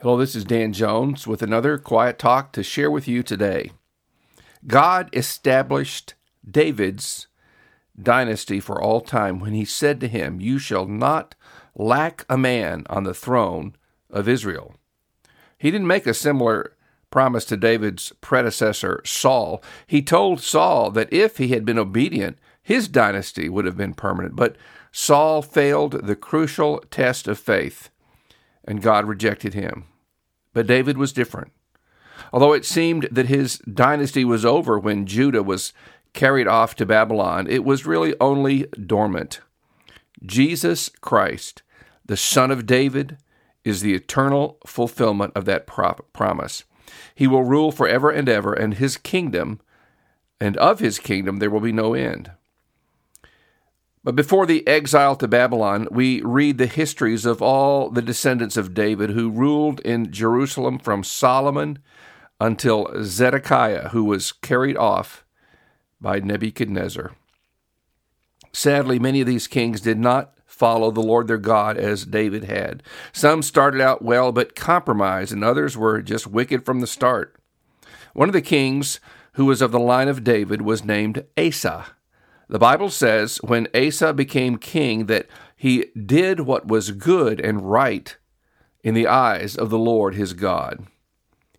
Hello, this is Dan Jones with another quiet talk to share with you today. God established David's dynasty for all time when he said to him, You shall not lack a man on the throne of Israel. He didn't make a similar promise to David's predecessor, Saul. He told Saul that if he had been obedient, his dynasty would have been permanent. But Saul failed the crucial test of faith and God rejected him. But David was different. Although it seemed that his dynasty was over when Judah was carried off to Babylon, it was really only dormant. Jesus Christ, the Son of David, is the eternal fulfillment of that promise. He will rule forever and ever, and his kingdom, and of his kingdom, there will be no end. But before the exile to Babylon, we read the histories of all the descendants of David who ruled in Jerusalem from Solomon until Zedekiah, who was carried off by Nebuchadnezzar. Sadly, many of these kings did not follow the Lord their God as David had. Some started out well but compromised, and others were just wicked from the start. One of the kings who was of the line of David was named Asa. The Bible says when Asa became king that he did what was good and right in the eyes of the Lord his God.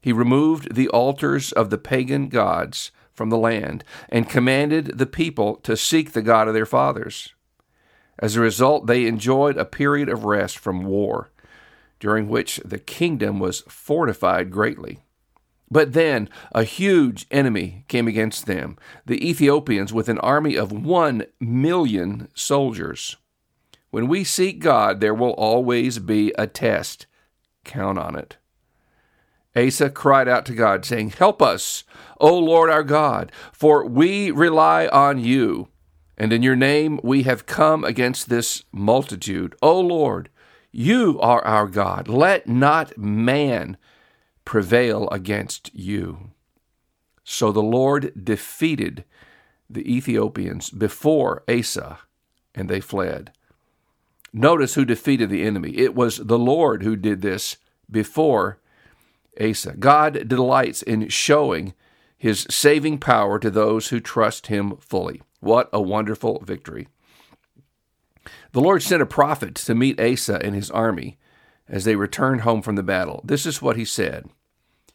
He removed the altars of the pagan gods from the land and commanded the people to seek the God of their fathers. As a result, they enjoyed a period of rest from war, during which the kingdom was fortified greatly. But then a huge enemy came against them, the Ethiopians, with an army of one million soldiers. When we seek God, there will always be a test. Count on it. Asa cried out to God, saying, Help us, O Lord our God, for we rely on you, and in your name we have come against this multitude. O Lord, you are our God. Let not man prevail against you. So the Lord defeated the Ethiopians before Asa, and they fled. Notice who defeated the enemy. It was the Lord who did this before Asa. God delights in showing his saving power to those who trust him fully. What a wonderful victory. The Lord sent a prophet to meet Asa and his army as they returned home from the battle. This is what he said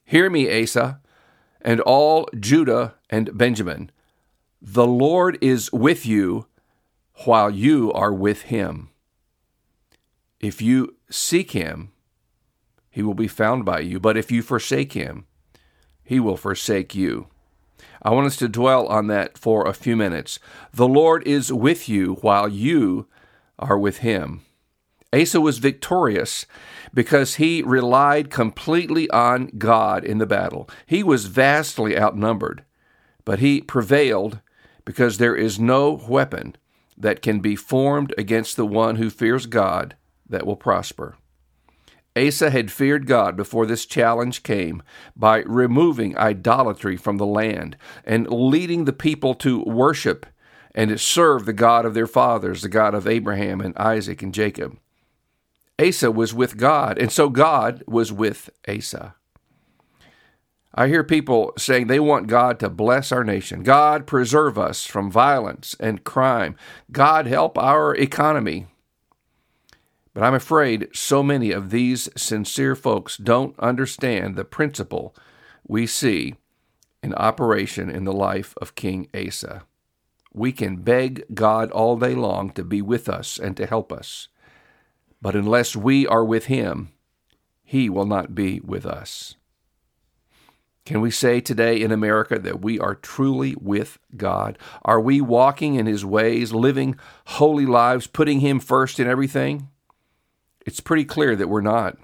Hear me, Asa, and all Judah and Benjamin. The Lord is with you while you are with him. If you seek him, he will be found by you. But if you forsake him, he will forsake you. I want us to dwell on that for a few minutes. The Lord is with you while you are with him. Asa was victorious because he relied completely on God in the battle. He was vastly outnumbered, but he prevailed because there is no weapon that can be formed against the one who fears God that will prosper. Asa had feared God before this challenge came by removing idolatry from the land and leading the people to worship and serve the God of their fathers, the God of Abraham and Isaac and Jacob. Asa was with God, and so God was with Asa. I hear people saying they want God to bless our nation. God preserve us from violence and crime. God help our economy. But I'm afraid so many of these sincere folks don't understand the principle we see in operation in the life of King Asa. We can beg God all day long to be with us and to help us. But unless we are with him, he will not be with us. Can we say today in America that we are truly with God? Are we walking in His ways, living holy lives, putting Him first in everything? It's pretty clear that we're not.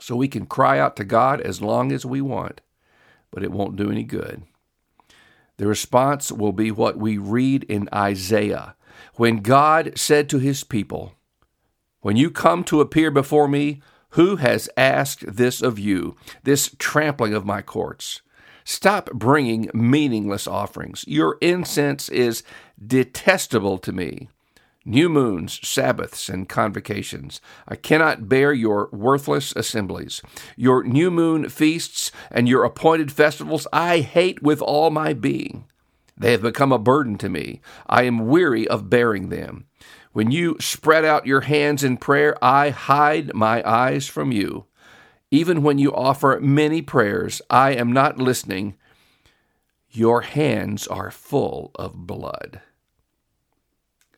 So we can cry out to God as long as we want, but it won't do any good. The response will be what we read in Isaiah when God said to His people, when you come to appear before me, who has asked this of you, this trampling of my courts? Stop bringing meaningless offerings. Your incense is detestable to me. new moons, Sabbaths, and convocations. I cannot bear your worthless assemblies. Your new moon feasts and your appointed festivals I hate with all my being. They have become a burden to me. I am weary of bearing them. When you spread out your hands in prayer, I hide my eyes from you. Even when you offer many prayers, I am not listening. Your hands are full of blood.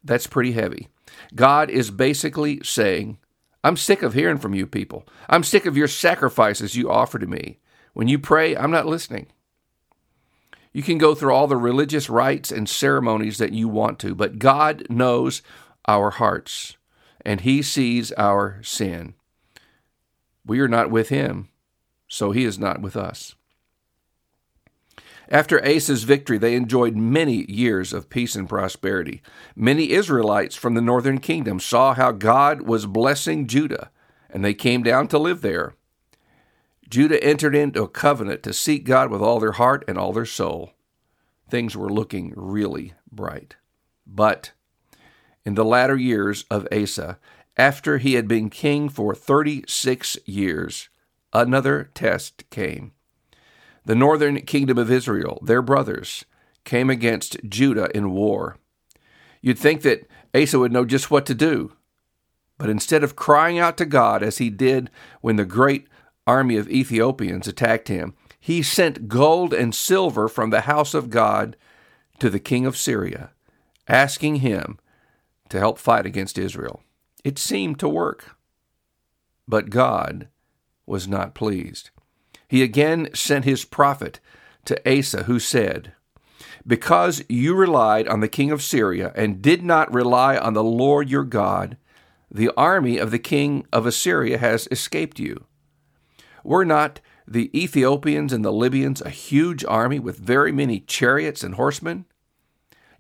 That's pretty heavy. God is basically saying, I'm sick of hearing from you people. I'm sick of your sacrifices you offer to me. When you pray, I'm not listening. You can go through all the religious rites and ceremonies that you want to, but God knows our hearts and He sees our sin. We are not with Him, so He is not with us. After Asa's victory, they enjoyed many years of peace and prosperity. Many Israelites from the northern kingdom saw how God was blessing Judah, and they came down to live there. Judah entered into a covenant to seek God with all their heart and all their soul. Things were looking really bright. But in the latter years of Asa, after he had been king for 36 years, another test came. The northern kingdom of Israel, their brothers, came against Judah in war. You'd think that Asa would know just what to do. But instead of crying out to God as he did when the great army of Ethiopians attacked him, he sent gold and silver from the house of God to the king of Syria, asking him to help fight against Israel. It seemed to work. But God was not pleased he again sent his prophet to Asa, who said, Because you relied on the king of Syria and did not rely on the Lord your God, the army of the king of Assyria has escaped you. Were not the Ethiopians and the Libyans a huge army with very many chariots and horsemen?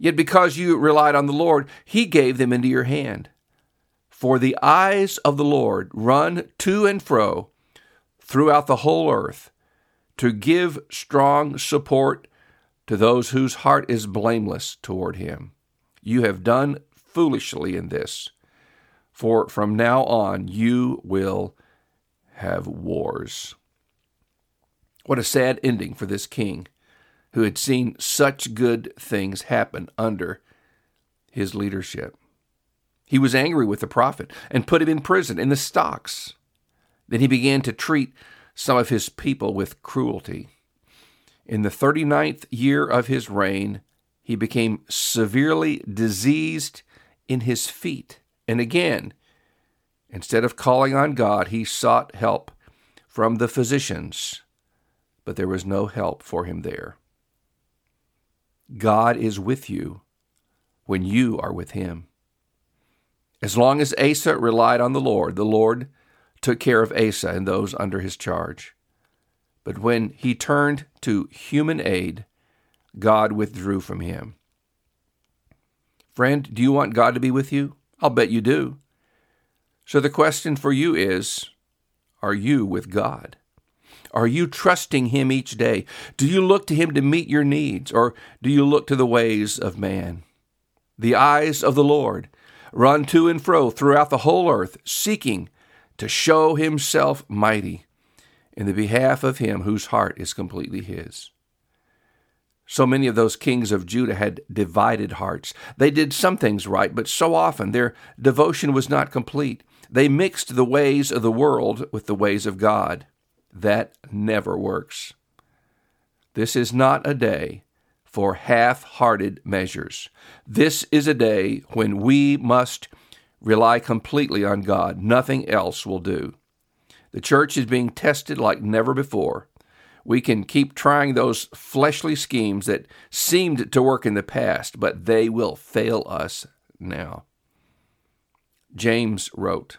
Yet because you relied on the Lord, he gave them into your hand. For the eyes of the Lord run to and fro throughout the whole earth to give strong support to those whose heart is blameless toward him. You have done foolishly in this, for from now on you will have wars. What a sad ending for this king who had seen such good things happen under his leadership. He was angry with the prophet and put him in prison in the stocks. Then he began to treat some of his people with cruelty. In the thirty ninth year of his reign, he became severely diseased in his feet. And again, instead of calling on God, he sought help from the physicians, but there was no help for him there. God is with you when you are with him. As long as Asa relied on the Lord, the Lord took care of Asa and those under his charge. But when he turned to human aid, God withdrew from him. Friend, do you want God to be with you? I'll bet you do. So the question for you is Are you with God? Are you trusting Him each day? Do you look to Him to meet your needs, or do you look to the ways of man? The eyes of the Lord run to and fro throughout the whole earth, seeking to show himself mighty in the behalf of him whose heart is completely his. So many of those kings of Judah had divided hearts. They did some things right, but so often their devotion was not complete. They mixed the ways of the world with the ways of God. That never works. This is not a day for half hearted measures. This is a day when we must Rely completely on God. Nothing else will do. The church is being tested like never before. We can keep trying those fleshly schemes that seemed to work in the past, but they will fail us now. James wrote,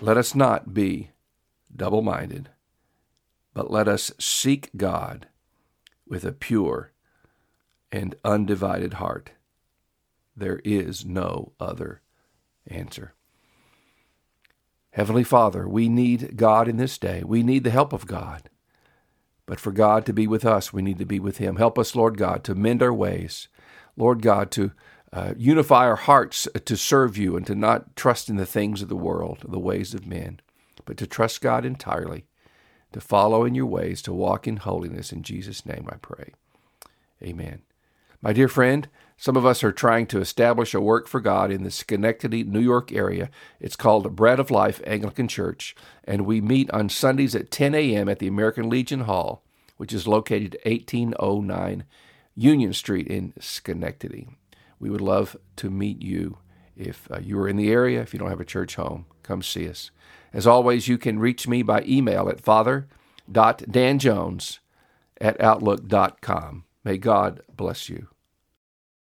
Let us not be double minded, but let us seek God with a pure and undivided heart. There is no other answer. Heavenly Father, we need God in this day. We need the help of God. But for God to be with us, we need to be with Him. Help us, Lord God, to mend our ways. Lord God, to uh, unify our hearts to serve you and to not trust in the things of the world, the ways of men, but to trust God entirely, to follow in your ways, to walk in holiness. In Jesus' name I pray. Amen. My dear friend, some of us are trying to establish a work for God in the Schenectady, New York area. It's called Bread of Life Anglican Church, and we meet on Sundays at 10 a.m. at the American Legion Hall, which is located at 1809 Union Street in Schenectady. We would love to meet you. If uh, you are in the area, if you don't have a church home, come see us. As always, you can reach me by email at father.danjones at outlook.com. May God bless you.